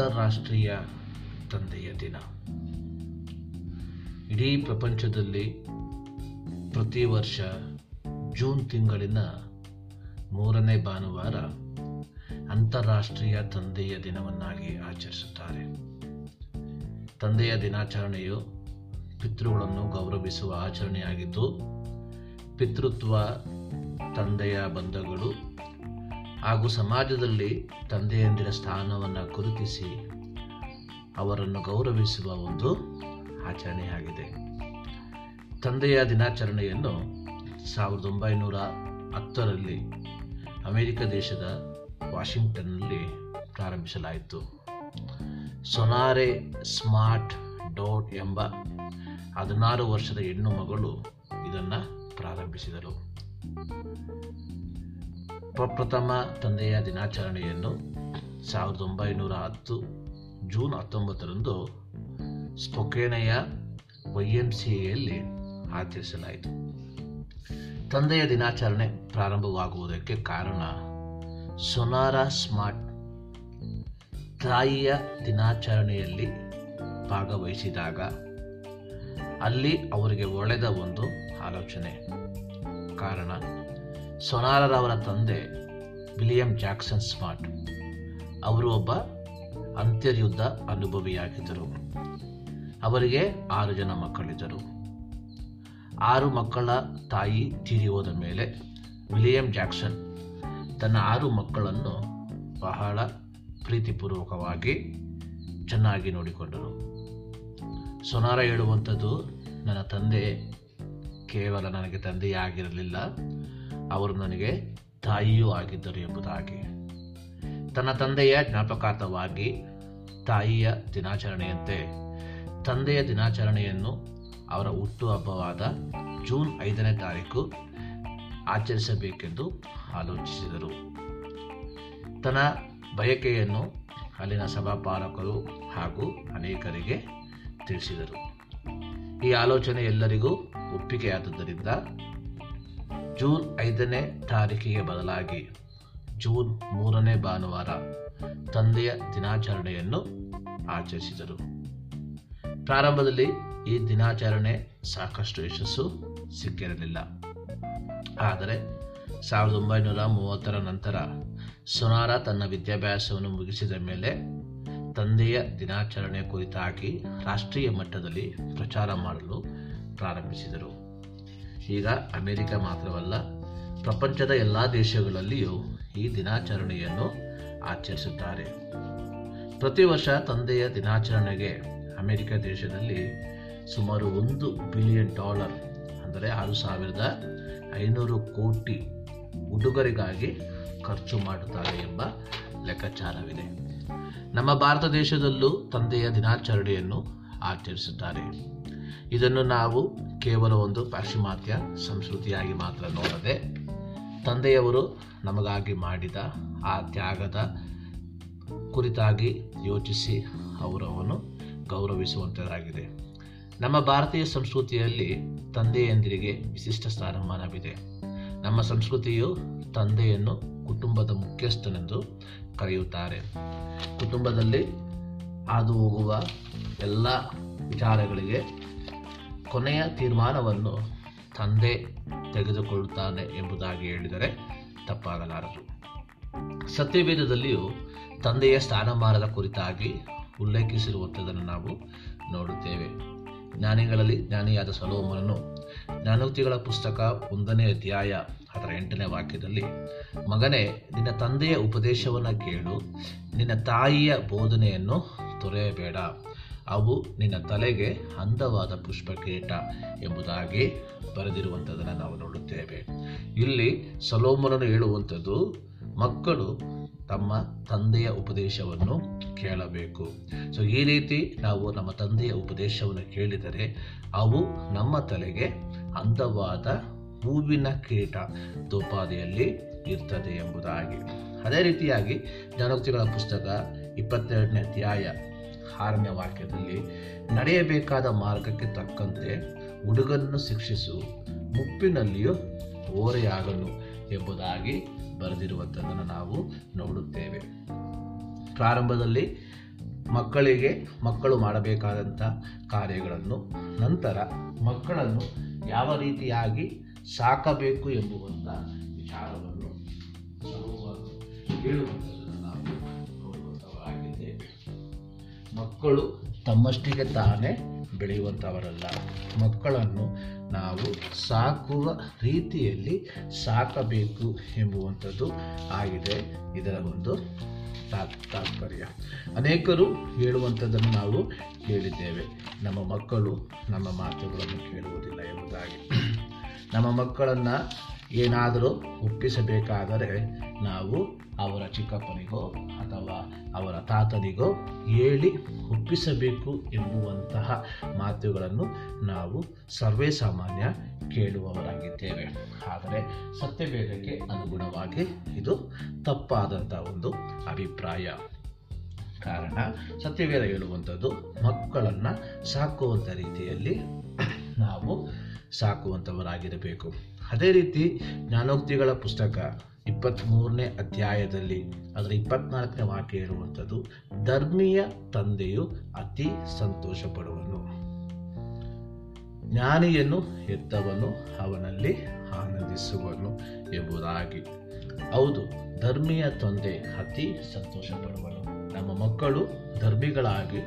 ಅಂತಾರಾಷ್ಟ್ರೀಯ ತಂದೆಯ ದಿನ. ಇಡೀ ಪ್ರಪಂಚದಲ್ಲಿ ಪ್ರತಿ ವರ್ಷ ಜೂನ್ ತಿಂಗಳಿನ ಮೂರನೇ ಭಾನುವಾರ ಅಂತಾರಾಷ್ಟ್ರೀಯ ತಂದೆಯ ದಿನವನ್ನಾಗಿ ಆಚರಿಸುತ್ತಾರೆ. ತಂದೆಯ ದಿನಾಚರಣೆಯು ಪಿತೃಗಳನ್ನು ಗೌರವಿಸುವ ಆಚರಣೆಯಾಗಿದ್ದು, ಪಿತೃತ್ವ ತಂದೆಯ ಬಂಧಗಳು ಹಾಗೂ ಸಮಾಜದಲ್ಲಿ ತಂದೆಯಂದಿರ ಸ್ಥಾನವನ್ನು ಗುರುತಿಸಿ ಅವರನ್ನು ಗೌರವಿಸುವ ಒಂದು ಆಚರಣೆಯಾಗಿದೆ. ತಂದೆಯ ದಿನಾಚರಣೆಯನ್ನು ಸಾವಿರದ ಒಂಬೈನೂರ ಹತ್ತರಲ್ಲಿ ಅಮೆರಿಕ ದೇಶದ ವಾಷಿಂಗ್ಟನ್ನಲ್ಲಿ ಪ್ರಾರಂಭಿಸಲಾಯಿತು. ಸೊನಾರೆ ಸ್ಮಾರ್ಟ್ ಡೋಟ್ ಎಂಬ ಹದಿನಾರು ವರ್ಷದ ಹೆಣ್ಣು ಮಗಳು ಇದನ್ನು ಪ್ರಾರಂಭಿಸಿದರು ಪ್ರಪ್ರಥಮ ತಂದೆಯ ದಿನಾಚರಣೆಯನ್ನು ಸಾವಿರದ ಒಂಬೈನೂರ ಹತ್ತು ಜೂನ್ ಹತ್ತೊಂಬತ್ತರಂದು ಸ್ಪೊಕೇನೆಯ ವೈ ಎಂ ಸಿ ಎಯಲ್ಲಿ ಆಚರಿಸಲಾಯಿತು. ತಂದೆಯ ದಿನಾಚರಣೆ ಪ್ರಾರಂಭವಾಗುವುದಕ್ಕೆ ಕಾರಣ ಸೊನಾರ ಸ್ಮಾರ್ಟ್ ತಾಯಿಯ ದಿನಾಚರಣೆಯಲ್ಲಿ ಭಾಗವಹಿಸಿದಾಗ ಅಲ್ಲಿ ಅವರಿಗೆ ಒಳೆದ ಒಂದು ಆಲೋಚನೆ. ಕಾರಣ ಸೊನಾರರವರ ತಂದೆ ವಿಲಿಯಂ ಜಾಕ್ಸನ್ ಸ್ಮಾರ್ಟ್. ಅವರು ಒಬ್ಬ ಅಂತ್ಯರ್ಯುದ್ಧ ಅನುಭವಿಯಾಗಿದ್ದರು. ಅವರಿಗೆ ಆರು ಜನ ಮಕ್ಕಳಿದ್ದರು. ಆರು ಮಕ್ಕಳ ತಾಯಿ ತೀರಿ ಹೋದ ಮೇಲೆ ವಿಲಿಯಂ ಜಾಕ್ಸನ್ ತನ್ನ ಆರು ಮಕ್ಕಳನ್ನು ಬಹಳ ಪ್ರೀತಿಪೂರ್ವಕವಾಗಿ ಚೆನ್ನಾಗಿ ನೋಡಿಕೊಂಡರು. ಸೊನಾರ ಹೇಳುವಂಥದ್ದು, ನನ್ನ ತಂದೆ ಕೇವಲ ನನಗೆ ತಂದೆಯೇ ಆಗಿರಲಿಲ್ಲ ಅವರು ನನಗೆ ತಾಯಿಯೂ ಆಗಿದ್ದರು ಎಂಬುದಾಗಿ. ತನ್ನ ತಂದೆಯ ಜ್ಞಾಪಕಾರ್ಥವಾಗಿ ತಾಯಿಯ ದಿನಾಚರಣೆಯಂತೆ ತಂದೆಯ ದಿನಾಚರಣೆಯನ್ನು ಅವರ ಹುಟ್ಟುಹಬ್ಬವಾದ ಜೂನ್ ಐದನೇ ತಾರೀಕು ಆಚರಿಸಬೇಕೆಂದು ಆಲೋಚಿಸಿದರು. ತನ್ನ ಬಯಕೆಯನ್ನು ಅಲ್ಲಿನ ಸಭಾಪಾಲಕರು ಹಾಗೂ ಅನೇಕರಿಗೆ ತಿಳಿಸಿದರು. ಈ ಆಲೋಚನೆ ಎಲ್ಲರಿಗೂ ಒಪ್ಪಿಗೆಯಾದದ್ದರಿಂದ ಜೂನ್ ಐದನೇ ತಾರೀಕಿಗೆ ಬದಲಾಗಿ ಜೂನ್ ಮೂರನೇ ಭಾನುವಾರ ತಂದೆಯ ದಿನಾಚರಣೆಯನ್ನು ಆಚರಿಸಿದರು. ಪ್ರಾರಂಭದಲ್ಲಿ ಈ ದಿನಾಚರಣೆ ಸಾಕಷ್ಟು ಯಶಸ್ಸು ಸಿಕ್ಕಿರಲಿಲ್ಲ. ಆದರೆ ಸಾವಿರದ ಒಂಬೈನೂರ ಮೂವತ್ತರ ನಂತರ ಸುನಾರ ತನ್ನ ವಿದ್ಯಾಭ್ಯಾಸವನ್ನು ಮುಗಿಸಿದ ಮೇಲೆ ತಂದೆಯ ದಿನಾಚರಣೆ ಕುರಿತಾಗಿ ರಾಷ್ಟ್ರೀಯ ಮಟ್ಟದಲ್ಲಿ ಪ್ರಚಾರ ಮಾಡಲು ಪ್ರಾರಂಭಿಸಿದರು. ಈಗ ಅಮೆರಿಕ ಮಾತ್ರವಲ್ಲ, ಪ್ರಪಂಚದ ಎಲ್ಲ ದೇಶಗಳಲ್ಲಿಯೂ ಈ ದಿನಾಚರಣೆಯನ್ನು ಆಚರಿಸುತ್ತಾರೆ. ಪ್ರತಿ ವರ್ಷ ತಂದೆಯ ದಿನಾಚರಣೆಗೆ ಅಮೆರಿಕ ದೇಶದಲ್ಲಿ ಸುಮಾರು ಒಂದು ಬಿಲಿಯನ್ ಡಾಲರ್, ಅಂದರೆ ಆರು ಸಾವಿರದ ಐನೂರು ಕೋಟಿ ಉಡುಗೊರೆಗಾಗಿ ಖರ್ಚು ಮಾಡುತ್ತಾರೆ ಎಂಬ ಲೆಕ್ಕಾಚಾರವಿದೆ. ನಮ್ಮ ಭಾರತ ದೇಶದಲ್ಲೂ ತಂದೆಯ ದಿನಾಚರಣೆಯನ್ನು ಆಚರಿಸುತ್ತಾರೆ. ಇದನ್ನು ನಾವು ಕೇವಲ ಒಂದು ಪಾಶ್ಚಿಮಾತ್ಯ ಸಂಸ್ಕೃತಿಯಾಗಿ ಮಾತ್ರ ನೋಡದೆ ತಂದೆಯವರು ನಮಗಾಗಿ ಮಾಡಿದ ಆ ತ್ಯಾಗದ ಕುರಿತಾಗಿ ಯೋಚಿಸಿ ಅವರವನು ಗೌರವಿಸುವಂಥದ್ದಾಗಿದೆ ನಮ್ಮ ಭಾರತೀಯ ಸಂಸ್ಕೃತಿಯಲ್ಲಿ ತಂದೆಯಂದಿರಿಗೆ ವಿಶಿಷ್ಟ ಸ್ಥಾನಮಾನವಿದೆ. ನಮ್ಮ ಸಂಸ್ಕೃತಿಯು ತಂದೆಯನ್ನು ಕುಟುಂಬದ ಮುಖ್ಯಸ್ಥನೆಂದು ಕರೆಯುತ್ತಾರೆ. ಕುಟುಂಬದಲ್ಲಿ ಹಾದು ಹೋಗುವ ಎಲ್ಲ ವಿಚಾರಗಳಿಗೆ ಕೊನೆಯ ತೀರ್ಮಾನವನ್ನು ತಂದೆ ತೆಗೆದುಕೊಳ್ಳುತ್ತಾನೆ ಎಂಬುದಾಗಿ ಹೇಳಿದರೆ ತಪ್ಪಾಗಲಾರದು. ಸತ್ಯವೇದದಲ್ಲಿಯೂ ತಂದೆಯ ಸ್ಥಾನಮಾನದ ಕುರಿತಾಗಿ ಉಲ್ಲೇಖಿಸಿರುವಂಥದ್ದನ್ನು ನಾವು ನೋಡುತ್ತೇವೆ. ಜ್ಞಾನಿಗಳಲ್ಲಿ ಜ್ಞಾನಿಯಾದ ಸಲೋಮನನು ಜ್ಞಾನೋಕ್ತಿಗಳ ಪುಸ್ತಕ ಒಂದನೇ ಅಧ್ಯಾಯ ಅದರ ಎಂಟನೇ ವಾಕ್ಯದಲ್ಲಿ, ಮಗನೇ, ನಿನ್ನ ತಂದೆಯ ಉಪದೇಶವನ್ನು ಕೇಳು, ನಿನ್ನ ತಾಯಿಯ ಬೋಧನೆಯನ್ನು ತೊರೆಯಬೇಡ. ಅವು ನಿನ್ನ ತಲೆಗೆ ಅಂದವಾದ ಪುಷ್ಪಕೇಟ ಎಂಬುದಾಗಿ ಬರೆದಿರುವಂಥದ್ದನ್ನು ನಾವು ನೋಡುತ್ತೇವೆ. ಇಲ್ಲಿ ಸಲೋಮನನು ಹೇಳುವಂಥದ್ದು, ಮಕ್ಕಳು ತಮ್ಮ ತಂದೆಯ ಉಪದೇಶವನ್ನು ಕೇಳಬೇಕು. ಸೊ ಈ ರೀತಿ ನಾವು ನಮ್ಮ ತಂದೆಯ ಉಪದೇಶವನ್ನು ಕೇಳಿದರೆ ಅವು ನಮ್ಮ ತಲೆಗೆ ಅಂದವಾದ ಹೂವಿನ ಕೀಟ ದೋಪಾದಿಯಲ್ಲಿ ಇರ್ತದೆ ಎಂಬುದಾಗಿ. ಅದೇ ರೀತಿಯಾಗಿ ಜ್ಞಾನೋಕ್ತಿಗಳ ಪುಸ್ತಕ ಇಪ್ಪತ್ತೆರಡನೇ ಅಧ್ಯಾಯ ಆರನೇ ವಾಕ್ಯದಲ್ಲಿ ನಡೆಯಬೇಕಾದ ಮಾರ್ಗಕ್ಕೆ ತಕ್ಕಂತೆ ಹುಡುಗನನ್ನು ಶಿಕ್ಷಿಸು, ಮುಪ್ಪಿನಲ್ಲಿಯೂ ಓರೆಯಾಗಲು ಎಂಬುದಾಗಿ ಬರೆದಿರುವಂಥದ್ದನ್ನು ನಾವು ನೋಡುತ್ತೇವೆ. ಪ್ರಾರಂಭದಲ್ಲಿ ಮಕ್ಕಳಿಗೆ ಮಕ್ಕಳು ಮಾಡಬೇಕಾದಂಥ ಕಾರ್ಯಗಳನ್ನು, ನಂತರ ಮಕ್ಕಳನ್ನು ಯಾವ ರೀತಿಯಾಗಿ ಸಾಕಬೇಕು ಎಂಬುವಂಥ ವಿಚಾರವನ್ನು ಸಲುವಾಗಿ ಮಕ್ಕಳು ತಮ್ಮಷ್ಟಿಗೆ ತಾನೇ ಬೆಳೆಯುವಂಥವರಲ್ಲ ಮಕ್ಕಳನ್ನು ನಾವು ಸಾಕುವ ರೀತಿಯಲ್ಲಿ ಸಾಕಬೇಕು ಎಂಬುವಂಥದ್ದು ಆಗಿದೆ. ಇದರ ಒಂದು ತಾತ್- ತಾತ್ಪರ್ಯ. ಅನೇಕರು ಹೇಳುವಂಥದ್ದನ್ನು ನಾವು ಕೇಳಿದ್ದೇವೆ. ನಮ್ಮ ಮಕ್ಕಳು ನಮ್ಮ ಮಾತುಗಳನ್ನು ಕೇಳುವುದಿಲ್ಲ ಎಂಬುದಾಗಿ. ನಮ್ಮ ಮಕ್ಕಳನ್ನು ಏನಾದರೂ ಒಪ್ಪಿಸಬೇಕಾದರೆ ನಾವು ಅವರ ಚಿಕ್ಕಪ್ಪನಿಗೋ ಅಥವಾ ಅವರ ತಾತನಿಗೋ ಹೇಳಿ ಒಪ್ಪಿಸಬೇಕು ಎಂಬುವಂತಹ ಮಾತುಗಳನ್ನು ನಾವು ಸರ್ವೇ ಸಾಮಾನ್ಯ ಕೇಳುವವರಾಗಿದ್ದೇವೆ. ಆದರೆ ಸತ್ಯವೇದಕ್ಕೆ ಅನುಗುಣವಾಗಿ ಇದು ತಪ್ಪಾದಂಥ ಒಂದು ಅಭಿಪ್ರಾಯ. ಕಾರಣ ಸತ್ಯವೇದ ಹೇಳುವಂಥದ್ದು, ಮಕ್ಕಳನ್ನು ಸಾಕುವಂಥ ರೀತಿಯಲ್ಲಿ ನಾವು ಸಾಕುವಂಥವರಾಗಿರಬೇಕು. ಅದೇ ರೀತಿ ಜ್ಞಾನೋಕ್ತಿಗಳ ಪುಸ್ತಕ ಇಪ್ಪತ್ತ್ಮೂರನೇ ಅಧ್ಯಾಯದಲ್ಲಿ ಅದರ ಇಪ್ಪತ್ನಾಲ್ಕನೇ ವಾಕ್ಯ ಹೇಳುವಂಥದ್ದು, ಧರ್ಮೀಯ ತಂದೆಯು ಅತಿ ಸಂತೋಷ ಪಡುವನು ಜ್ಞಾನಿಯನ್ನು ಹೆತ್ತವನು ಅವನಲ್ಲಿ ಆನಂದಿಸುವನು ಎಂಬುದಾಗಿ. ಹೌದು, ಧರ್ಮೀಯ ತಂದೆ ಅತಿ ಸಂತೋಷ ಪಡುವನು ನಮ್ಮ ಮಕ್ಕಳು ಧರ್ಮಿಗಳಾಗಿ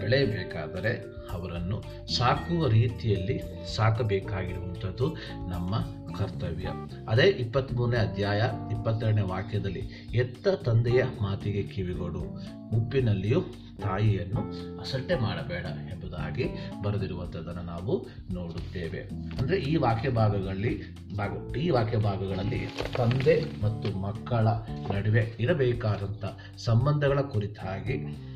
ಬೆಳೆಯಬೇಕಾದರೆ ಅವರನ್ನು ಸಾಕುವ ರೀತಿಯಲ್ಲಿ ಸಾಕಬೇಕಾಗಿರುವಂಥದ್ದು ನಮ್ಮ ಕರ್ತವ್ಯ. ಅದೇ ಇಪ್ಪತ್ತ್ಮೂರನೇ ಅಧ್ಯಾಯ, ಇಪ್ಪತ್ತೆರಡನೇ ವಾಕ್ಯದಲ್ಲಿ, ಎತ್ತ ತಂದೆಯ ಮಾತಿಗೆ ಕಿವಿಗೊಡು. ಉಪ್ಪಿನಲ್ಲಿಯೂ ತಾಯಿಯನ್ನು ಅಸಟ್ಟೆ ಮಾಡಬೇಡ ಎಂಬುದಾಗಿ ಬರೆದಿರುವಂಥದ್ದನ್ನು ನಾವು ನೋಡುತ್ತೇವೆ. ಅಂದರೆ ಈ ವಾಕ್ಯ ಭಾಗಗಳಲ್ಲಿ ಭಾಗ, ಈ ವಾಕ್ಯ ಭಾಗಗಳಲ್ಲಿ ತಂದೆ ಮತ್ತು ಮಕ್ಕಳ ನಡುವೆ ಇರಬೇಕಾದಂಥ ಸಂಬಂಧಗಳ ಕುರಿತಾಗಿ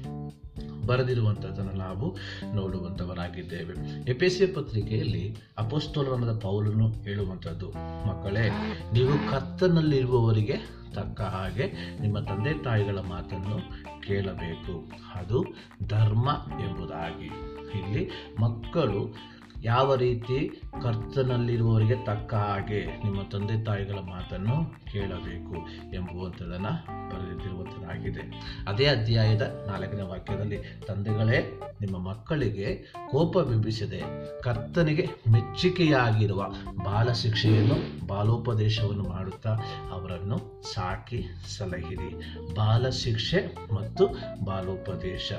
ಬರೆದಿರುವಂಥದ್ದನ್ನು ನಾವು ನೋಡುವಂಥವರಾಗಿದ್ದೇವೆ ಎಪಿಸಿಯ ಪತ್ರಿಕೆಯಲ್ಲಿ ಅಪೋಸ್ತೋಲನದ ಪೌಲನ್ನು ಹೇಳುವಂಥದ್ದು ಮಕ್ಕಳೇ, ನೀವು ಕತ್ತನಲ್ಲಿರುವವರಿಗೆ ತಕ್ಕ ಹಾಗೆ ನಿಮ್ಮ ತಂದೆ ತಾಯಿಗಳ ಮಾತನ್ನು ಕೇಳಬೇಕು. ಅದು ಧರ್ಮ ಎಂಬುದಾಗಿ. ಇಲ್ಲಿ ಮಕ್ಕಳು ಯಾವ ರೀತಿ ಕರ್ತನಲ್ಲಿರುವವರಿಗೆ ತಕ್ಕ ಹಾಗೆ ನಿಮ್ಮ ತಂದೆ ತಾಯಿಗಳ ಮಾತನ್ನು ಕೇಳಬೇಕು ಎಂಬುವಂಥದ್ದನ್ನು ಬರೆದಿರುವಂಥದ್ದಾಗಿದೆ ಅದೇ ಅಧ್ಯಾಯದ ನಾಲ್ಕನೇ ವಾಕ್ಯದಲ್ಲಿ, ತಂದೆಗಳೇ, ನಿಮ್ಮ ಮಕ್ಕಳಿಗೆ ಕೋಪ ಬಿಂಬಿಸದೆ ಕರ್ತನಿಗೆ ಮೆಚ್ಚುಗೆಯಾಗಿರುವ ಬಾಲ ಶಿಕ್ಷೆಯನ್ನು ಬಾಲೋಪದೇಶವನ್ನು ಮಾಡುತ್ತಾ ಅವರನ್ನು ಸಾಕಿ ಸಲಹಿರಿ. ಬಾಲ ಶಿಕ್ಷೆ ಮತ್ತು ಬಾಲೋಪದೇಶ.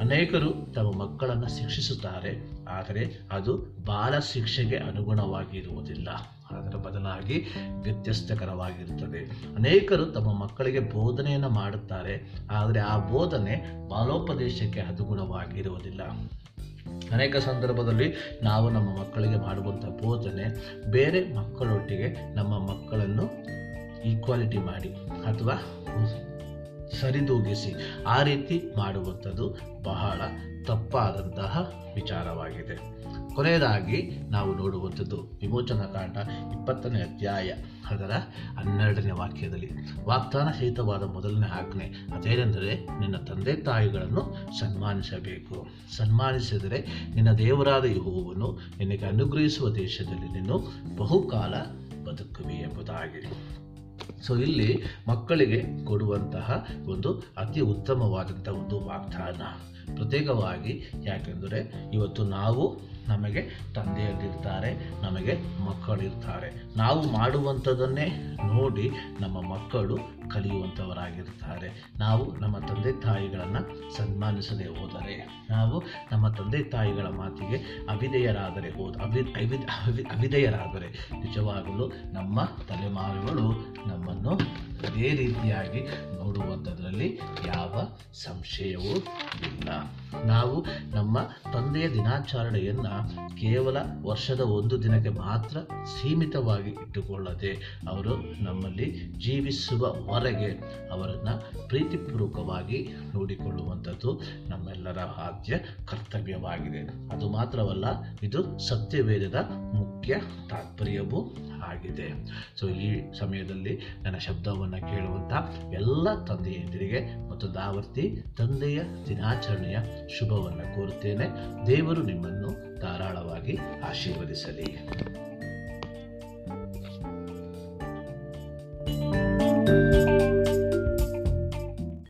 ಅನೇಕರು ತಮ್ಮ ಮಕ್ಕಳನ್ನು ಶಿಕ್ಷಿಸುತ್ತಾರೆ, ಆದರೆ ಅದು ಬಾಲ ಶಿಕ್ಷೆಗೆ ಅನುಗುಣವಾಗಿರುವುದಿಲ್ಲ. ಅದರ ಬದಲಾಗಿ ವ್ಯತ್ಯಸ್ತಕರವಾಗಿರುತ್ತದೆ. ಅನೇಕರು ತಮ್ಮ ಮಕ್ಕಳಿಗೆ ಬೋಧನೆಯನ್ನು ಮಾಡುತ್ತಾರೆ, ಆದರೆ ಆ ಬೋಧನೆ ಬಾಲೋಪದೇಶಕ್ಕೆ ಅನುಗುಣವಾಗಿರುವುದಿಲ್ಲ. ಅನೇಕ ಸಂದರ್ಭದಲ್ಲಿ ನಾವು ನಮ್ಮ ಮಕ್ಕಳಿಗೆ ಮಾಡುವಂಥ ಬೋಧನೆ ಬೇರೆ ಮಕ್ಕಳೊಟ್ಟಿಗೆ ನಮ್ಮ ಮಕ್ಕಳನ್ನು ಈಕ್ವಾಲಿಟಿ ಮಾಡಿ ಅಥವಾ ಸರಿದೂಗಿಸಿ ಆ ರೀತಿ ಮಾಡುವಂಥದ್ದು ಬಹಳ ತಪ್ಪಾದಂತಹ ವಿಚಾರವಾಗಿದೆ. ಕೊನೆಯದಾಗಿ ನಾವು ನೋಡುವಂಥದ್ದು ವಿಮೋಚನಾ ಕಾಂಡ ಇಪ್ಪತ್ತನೇ ಅಧ್ಯಾಯ ಅದರ ಹನ್ನೆರಡನೇ ವಾಕ್ಯದಲ್ಲಿ. ವಾಗ್ದಾನ ಸಹಿತವಾದ ಮೊದಲನೇ ಆಜ್ಞೆ, ಅದೇನೆಂದರೆ ನಿನ್ನ ತಂದೆ ತಾಯಿಗಳನ್ನು ಸನ್ಮಾನಿಸಬೇಕು. ಸನ್ಮಾನಿಸಿದರೆ ನಿನ್ನ ದೇವರಾದ ಯೆಹೋವನು ನಿನಗೆ ಅನುಗ್ರಹಿಸುವ ದೇಶದಲ್ಲಿ ನೀನು ಬಹುಕಾಲ ಬದುಕುವೆ ಎಂಬುದಾಗಿ. ಸೊ ಇಲ್ಲಿ ಮಕ್ಕಳಿಗೆ ಕೊಡುವಂತಹ ಒಂದು ಅತಿ ಉತ್ತಮವಾದಂಥ ಒಂದು ವಾಗ್ದಾನ. ಪ್ರತ್ಯೇಕವಾಗಿ ಯಾಕೆಂದರೆ ಇವತ್ತು ನಾವು ನಮಗೆ ತಂದೆಯಲ್ಲಿರ್ತಾರೆ ನಮಗೆ ಮಕ್ಕಳಿರ್ತಾರೆ. ನಾವು ಮಾಡುವಂಥದ್ದನ್ನೇ ನೋಡಿ ನಮ್ಮ ಮಕ್ಕಳು ಕಲಿಯುವಂಥವರಾಗಿರ್ತಾರೆ ನಾವು ನಮ್ಮ ತಂದೆ ತಾಯಿಗಳನ್ನು ಸನ್ಮಾನಿಸದೆ ಹೋದರೆ, ನಾವು ನಮ್ಮ ತಂದೆ ತಾಯಿಗಳ ಮಾತಿಗೆ ಅವಿಧೇಯರಾದರೆ ಹೋದ, ಅವಿ ಅವಿ ನಿಜವಾಗಲೂ ನಮ್ಮ ತಲೆಮಾರುಗಳು ನಮ್ಮನ್ನು ಅದೇ ರೀತಿಯಾಗಿ ನೋಡುವಂಥದ್ರಲ್ಲಿ ಯಾವ ಸಂಶಯವೂ ಇಲ್ಲ. ನಾವು ನಮ್ಮ ತಂದೆಯ ದಿನಾಚರಣೆಯನ್ನು ಕೇವಲ ವರ್ಷದ ಒಂದು ದಿನಕ್ಕೆ ಮಾತ್ರ ಸೀಮಿತವಾಗಿ ಇಟ್ಟುಕೊಳ್ಳದೆ, ಅವರು ನಮ್ಮಲ್ಲಿ ಜೀವಿಸುವವರೆಗೆ ಅವರನ್ನು ಪ್ರೀತಿಪೂರ್ವಕವಾಗಿ ನೋಡಿಕೊಳ್ಳುವಂಥದ್ದು ನಮ್ಮೆಲ್ಲರ ಆದ್ಯ ಕರ್ತವ್ಯವಾಗಿದೆ. ಅದು ಮಾತ್ರವಲ್ಲ, ಇದು ಸತ್ಯವೇದದ ಮುಖ್ಯ ತಾತ್ಪರ್ಯವೂ ಆಗಿದೆ. ಸೊ ಈ ಸಮಯದಲ್ಲಿ ನನ್ನ ಶಬ್ದವನ್ನು ಕೇಳುವಂಥ ಎಲ್ಲ ತಂದೆಯಂದಿರಿಗೆ ಮತ್ತು ದಾವರ್ತಿ ತಂದೆಯ ದಿನಾಚರಣೆಯ ಶುಭವನ್ನು ಕೋರುತ್ತೇನೆ. ದೇವರು ನಿಮ್ಮನ್ನು ಧಾರಾಳವಾಗಿ ಆಶೀರ್ವದಿಸಲಿ.